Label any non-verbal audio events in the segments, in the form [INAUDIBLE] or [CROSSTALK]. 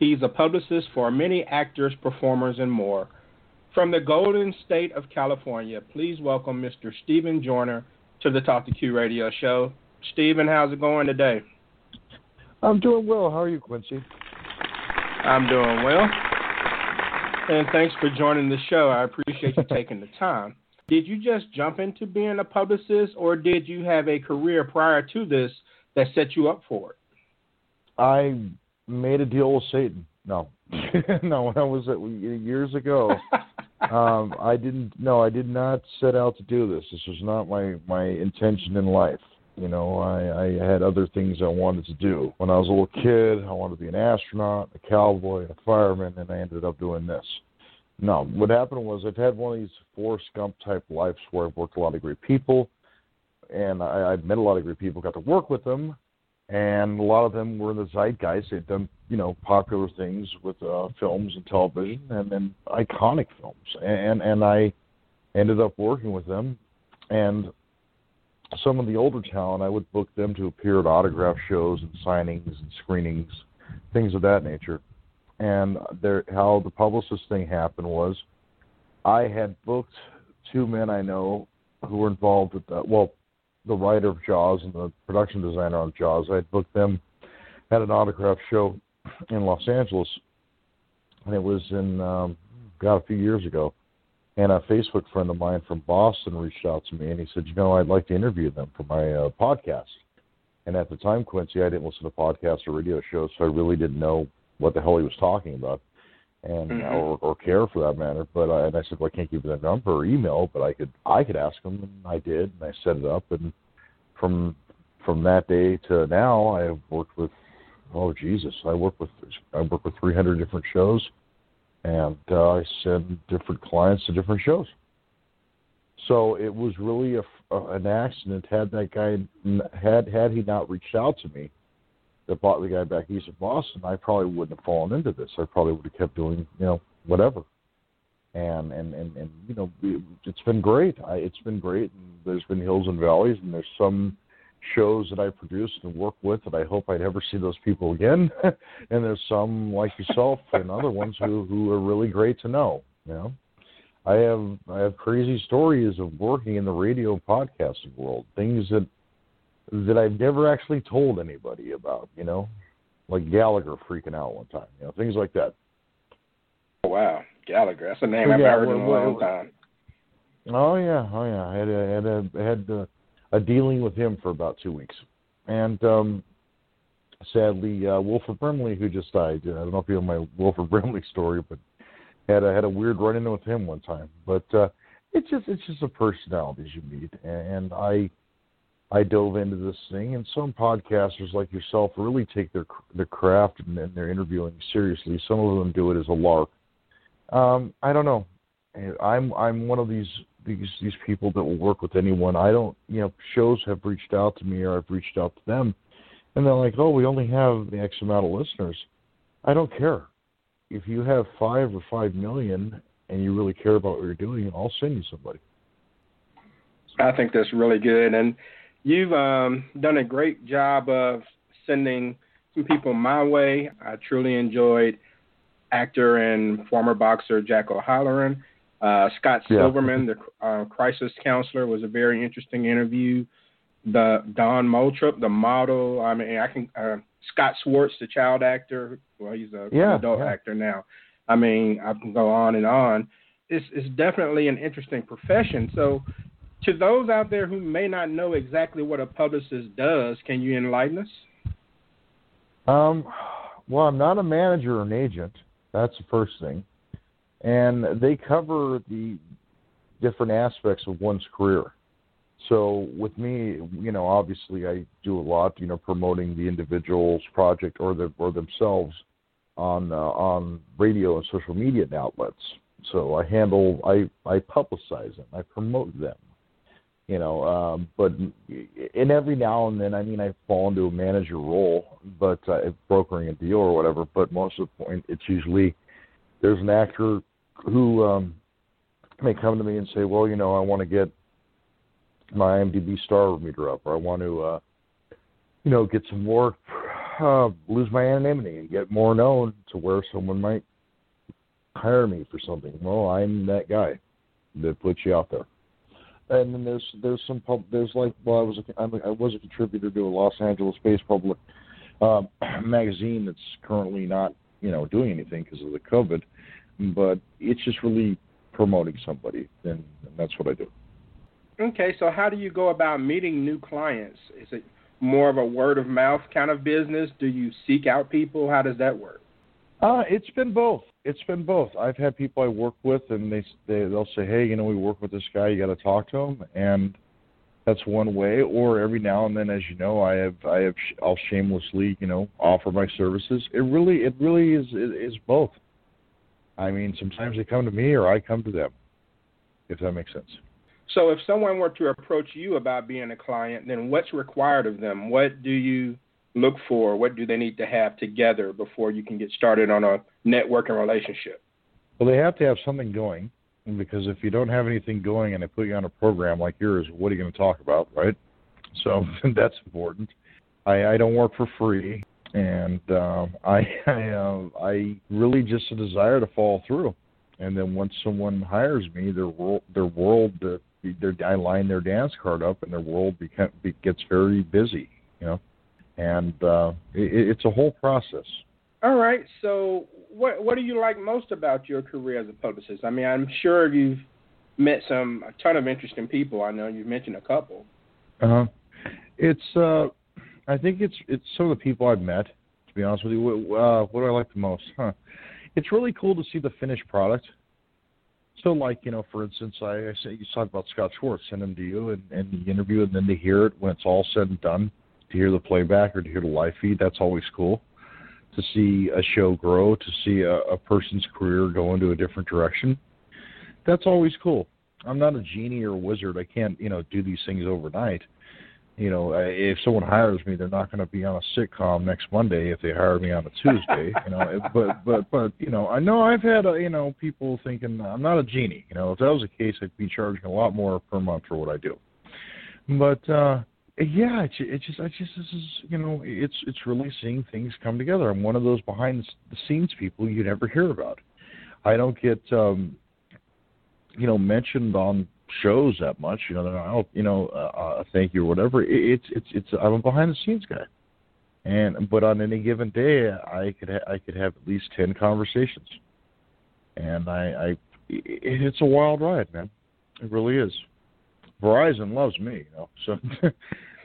He's a publicist for many actors, performers, and more. From the Golden State of California, please welcome Mr. Steven Joiner to the Talk to Q radio show. Steven, how's it going today? I'm doing well. How are you, Quincy? I'm doing well. And thanks for joining the show. I appreciate you [LAUGHS] taking the time. Did you just jump into being a publicist, or did you have a career prior to this that set you up for it? I made a deal with Satan. No, [LAUGHS] [LAUGHS] no. When I was at, years ago, [LAUGHS] um, I didn't. No, I did not set out to do this. This was not my my intention in life. You know, I, I had other things I wanted to do. When I was a little kid, I wanted to be an astronaut, a cowboy, a fireman, and I ended up doing this. No, what happened was I've had one of these Forrest Gump type lives where I've worked a lot of great people, and I, I've met a lot of great people, got to work with them, and a lot of them were in the zeitgeist. They'd done, you know, popular things with uh, films and television, and then iconic films. And and I ended up working with them, and some of the older talent, I would book them to appear at autograph shows and signings and screenings, things of that nature. And there, how the publicist thing happened was, I had booked two men I know who were involved with that. Well, the writer of Jaws and the production designer on Jaws. I had booked them at an autograph show in Los Angeles, and it was in um, a few years ago. And a Facebook friend of mine from Boston reached out to me, and he said, "You know, I'd like to interview them for my uh, podcast." And at the time, Quincy, I didn't listen to podcasts or radio shows, so I really didn't know what the hell he was talking about, and mm-hmm. or, or care for that matter. But I, and I said, "Well, I can't give you their number or email, but I could I could ask them," and I did, and I set it up, and from from that day to now, I have worked with oh Jesus, I work with I work with 300 different shows, and uh, I send different clients to different shows. So it was really a, a, an accident. Had that guy had had he not reached out to me, that bought the guy back east of Boston, I probably wouldn't have fallen into this. I probably would have kept doing you know whatever. And and and, and you know it, it's been great. I, it's been great. And there's been hills and valleys, and there's some shows that I produced and work with that I hope I never see those people again. [LAUGHS] and there's some like yourself and other ones who who are really great to know. You know, I have I have crazy stories of working in the radio podcasting world, things that that I've never actually told anybody about. You know, like Gallagher freaking out one time. You know, things like that. Oh, wow, Gallagher. That's a name I've heard in a long time. Oh yeah, oh yeah. I had a, had a, had a, a dealing with him for about two weeks, and um, sadly, uh, Wilford Brimley, who just died. I don't know if you know my Wilford [LAUGHS] Brimley story, but had a, had a weird run in with him one time. But uh, it's just it's just the personalities you meet, and I I dove into this thing, and some podcasters like yourself really take their their craft and, and their interviewing seriously. Some of them do it as a lark. Um, I don't know. I'm I'm one of these these these people that will work with anyone. I don't, you know, shows have reached out to me or I've reached out to them, and they're like, "Oh, we only have the X amount of listeners." I don't care. If you have five or five million and you really care about what you're doing, I'll send you somebody. I think that's really good, and you've um, done a great job of sending some people my way. I truly enjoyed actor and former boxer Jack O'Halloran uh, Scott yeah. Silverman, the uh, crisis counselor, was a very interesting interview. The Don Moultrie, the model. I mean, I can uh, Scott Schwartz, the child actor. Well, he's a yeah, adult yeah. actor now. I mean, I can go on and on. It's, it's definitely an interesting profession. So, to those out there who may not know exactly what a publicist does, can you enlighten us? Um, well, I'm not a manager or an agent. That's the first thing. And they cover the different aspects of one's career. So with me, you know, obviously I do a lot, you know, promoting the individual's project or the or themselves on uh, on radio and social media outlets. So I handle, I I publicize them, I promote them, you know. Um, but in every now and then, I mean, I fall into a manager role, but uh, brokering a deal or whatever. But most of the point, it's usually there's an actor who um, may come to me and say, well, you know, I want to get my IMDb star meter up, or I want to, uh, you know, get some more, uh, lose my anonymity and get more known to where someone might hire me for something. Well, I'm that guy that puts you out there. And then there's there's some pub there's like well I was a, I'm a, I was a contributor to a Los Angeles based public um, [CLEARS THROAT] magazine that's currently not you know doing anything because of the COVID, but it's just really promoting somebody, and, and that's what I do. Okay, so how do you go about meeting new clients? Is it more of a word of mouth kind of business? Do you seek out people? How does that work? Uh, it's been both. It's been both. I've had people I work with, and they they they'll say, "Hey, you know, we work with this guy. You got to talk to him." And that's one way. Or every now and then, as you know, I have I have I'll shamelessly, you know, offer my services. It really it really is is both. I mean, sometimes they come to me, or I come to them. If that makes sense. So, if someone were to approach you about being a client, then what's required of them? What do you look for? What do they need to have together before you can get started on a networking relationship? Well, they have to have something going because if you don't have anything going and I put you on a program like yours, what are you going to talk about, right? So [LAUGHS] that's important. I, I don't work for free, and uh, I I, uh, I really just a desire to follow through. And then once someone hires me, their world their world uh, their I line their dance card up, and their world become, gets very busy, you know and uh, it, it's a whole process. All right. So, what what do you like most about your career as a publicist? I mean, I'm sure you've met some a ton of interesting people. I know you've mentioned a couple. Uh huh. It's uh, I think it's it's some of the people I've met. To be honest with you, uh, what do I like the most? Huh. It's really cool to see the finished product. So, like you know, for instance, I, I say you talk about Scott Schwartz, send him to you, and, and the interview, and then to hear it when it's all said and done to hear the playback or to hear the live feed, that's always cool. To see a show grow, to see a, a person's career go into a different direction, that's always cool. I'm not a genie or a wizard. I can't, you know, do these things overnight. You know, if someone hires me, they're not going to be on a sitcom next Monday if they hire me on a Tuesday. [LAUGHS] you know, but but but you know, I know I've had uh, you know people thinking I'm not a genie. You know, if that was the case, I'd be charging a lot more per month for what I do. But uh yeah, it's it just, I just, this is, you know, it's, it's really seeing things come together. I'm one of those behind the scenes people you never hear about. I don't get, um, you know, mentioned on shows that much. You know, not, oh, you know, uh, uh, thank you or whatever. It, it's, it's, it's. I'm a behind the scenes guy, and but on any given day, I could, ha- I could have at least ten conversations, and I, I, it, it's a wild ride, man. It really is. Verizon loves me, you know. So, [LAUGHS]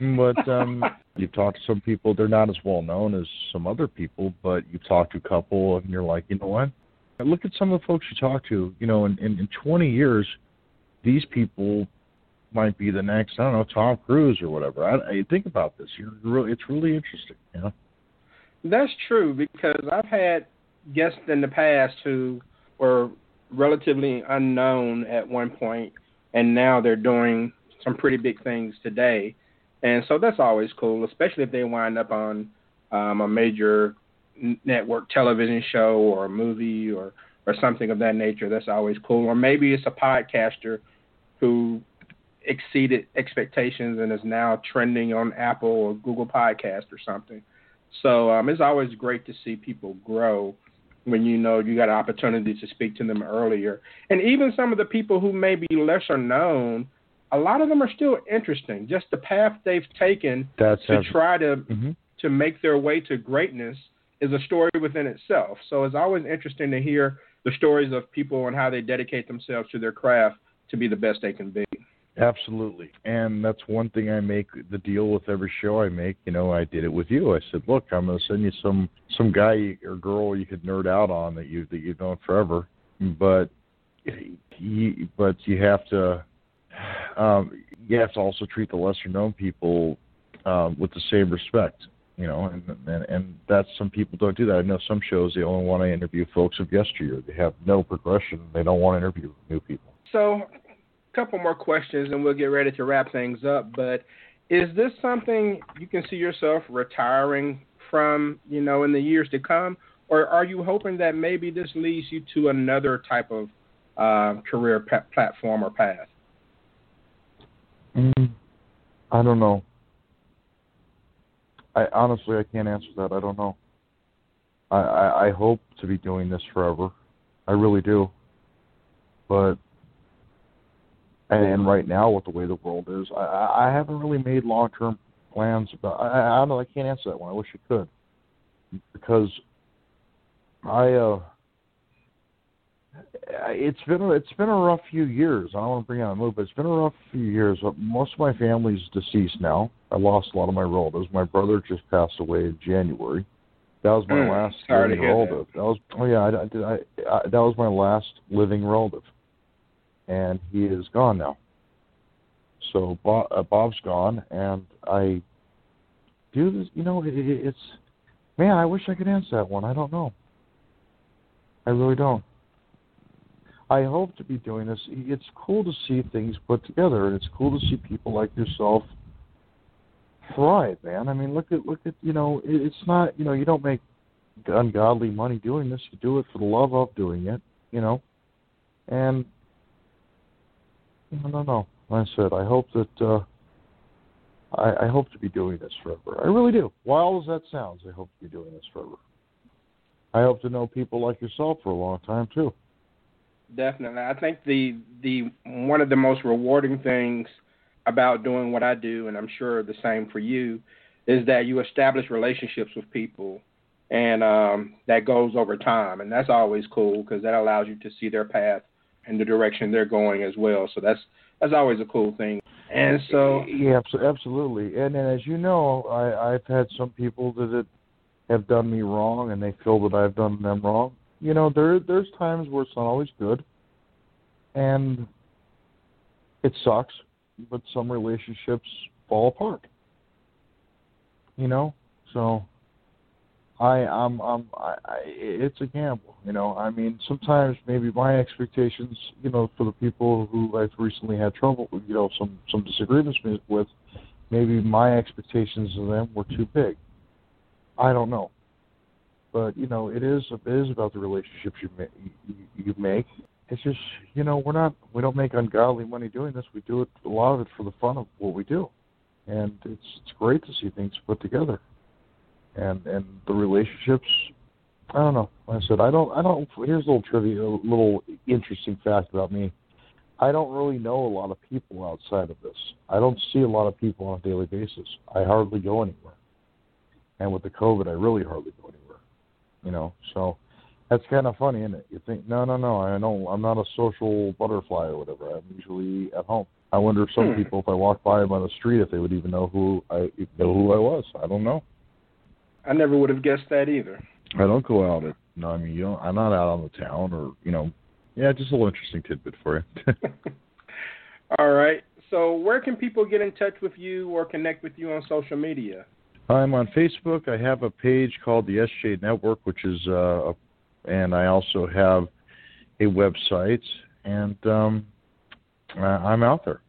but [LAUGHS] um, you've talked to some people; they're not as well known as some other people. But you talk to a couple, and you're like, you know what? Look at some of the folks you talk to. You know, in, in, in 20 years, these people might be the next. I don't know, Tom Cruise or whatever. I, I think about this. You're really, it's really interesting. You know. That's true because I've had guests in the past who were relatively unknown at one point and now they're doing some pretty big things today. And so that's always cool, especially if they wind up on um, a major network television show or a movie or or something of that nature. That's always cool. Or maybe it's a podcaster who exceeded expectations and is now trending on Apple or Google Podcast or something. So um, it's always great to see people grow when you know you got an opportunity to speak to them earlier. And even some of the people who may be lesser known, a lot of them are still interesting. Just the path they've taken That's to try to mm-hmm. to make their way to greatness is a story within itself. So it's always interesting to hear the stories of people and how they dedicate themselves to their craft to be the best they can be. Absolutely. And that's one thing I make the deal with every show I make. You know, I did it with you. I said, "Look, I'm going to send you some some guy or girl you could nerd out on that you that you've known forever, but you but you have to um you have to also treat the lesser known people um with the same respect you know, and, and and that's some people don't do that. I know some shows they only want to interview folks of yesteryear. They have no progression. They don't want to interview new people. So, a couple more questions, and we'll get ready to wrap things up. But is this something you can see yourself retiring from, you know, in the years to come, or are you hoping that maybe this leads you to another type of uh, career pa- platform or path? Mm, I don't know. I honestly I can't answer that. I don't know. I, I I hope to be doing this forever. I really do. But and right now with the way the world is, I I haven't really made long term plans about. I I don't know. I can't answer that one. I wish I could because I uh it's been a, it's been a rough few years. I don't want to bring out a mood, but it's been a rough few years. Most of my family's deceased now. I lost a lot of my relatives. My brother just passed away in January. That was my mm, last living relative. That. that. was oh yeah, I, I, I, that was my last living relative, and he is gone now. So Bob, uh, Bob's gone, and I do this. You know, it, it, it's man. I wish I could answer that one. I don't know. I really don't. I hope to be doing this. It's cool to see things put together, and it's cool to see people like yourself thrive, man. I mean, look at look at you know, it's not you know, you don't make ungodly money doing this. You do it for the love of doing it, you know, and no, no, no. Like I said, I hope that uh, I, I hope to be doing this forever. I really do. Wild as that sounds, I hope to be doing this forever. I hope to know people like yourself for a long time too. Definitely. I think the the one of the most rewarding things about doing what I do, and I'm sure the same for you, is that you establish relationships with people, and um, that goes over time, and that's always cool because that allows you to see their path and the direction they're going as well. So that's that's always a cool thing. And so yeah, absolutely. And, and as you know, I, I've had some people that have done me wrong, and they feel that I've done them wrong you know, there there's times where it's not always good, and it sucks. But some relationships fall apart. You know, so I I'm I'm I, I it's a gamble. You know, I mean, sometimes maybe my expectations, you know, for the people who I've recently had trouble, you know, some some disagreements with, maybe my expectations of them were too big. I don't know but you know it is it is about the relationships you make, you, make. It's just you know we're not we don't make ungodly money doing this. We do it a lot of it for the fun of what we do, and it's it's great to see things put together, and and the relationships. I don't know. Like I said, I don't. I don't. Here's a little trivia, a little interesting fact about me. I don't really know a lot of people outside of this. I don't see a lot of people on a daily basis. I hardly go anywhere. And with the COVID, I really hardly go anywhere you know. So that's kind of funny, isn't it? You think, no, no, no, I know I'm not a social butterfly or whatever. I'm usually at home. I wonder if some hmm. people, if I walked by them on the street, if they would even know who I know who I was. I don't know. I never would have guessed that either. I don't go out at. No, I mean, you know, I'm not out on the town or you know. Yeah, just a little interesting tidbit for you. [LAUGHS] All right. So, where can people get in touch with you or connect with you on social media? I'm on Facebook. I have a page called the SJ Network, which is, uh, and I also have a website, and um, I'm out there.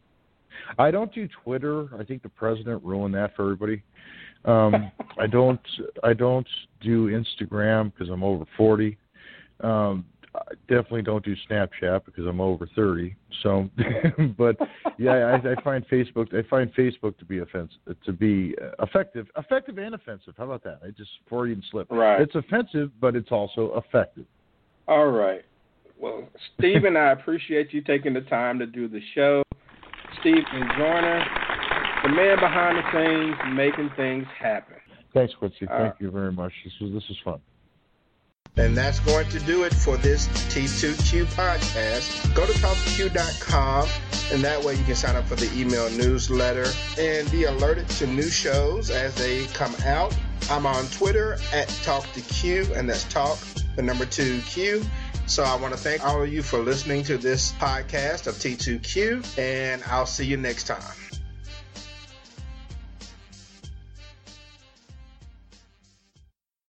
I don't do Twitter. I think the president ruined that for everybody. Um, [LAUGHS] I don't. I don't do Instagram because I'm over forty. Um, I definitely don't do Snapchat because I'm over 30. So, [LAUGHS] but yeah, I, I find Facebook. I find Facebook to be offensive, to be effective, effective and offensive. How about that? I just Freudian slip. Right. It's offensive, but it's also effective. All right. Well, Steven, I appreciate you taking the time to do the show. Steven Joiner, the man behind the scenes, making things happen. Thanks, Quincy. Uh, Thank you very much. This was this is fun. And that's going to do it for this T2Q podcast. Go to talk2q.com, and that way you can sign up for the email newsletter and be alerted to new shows as they come out. I'm on Twitter at talk2q, and that's Talk, the number two Q. So I want to thank all of you for listening to this podcast of T2Q, and I'll see you next time.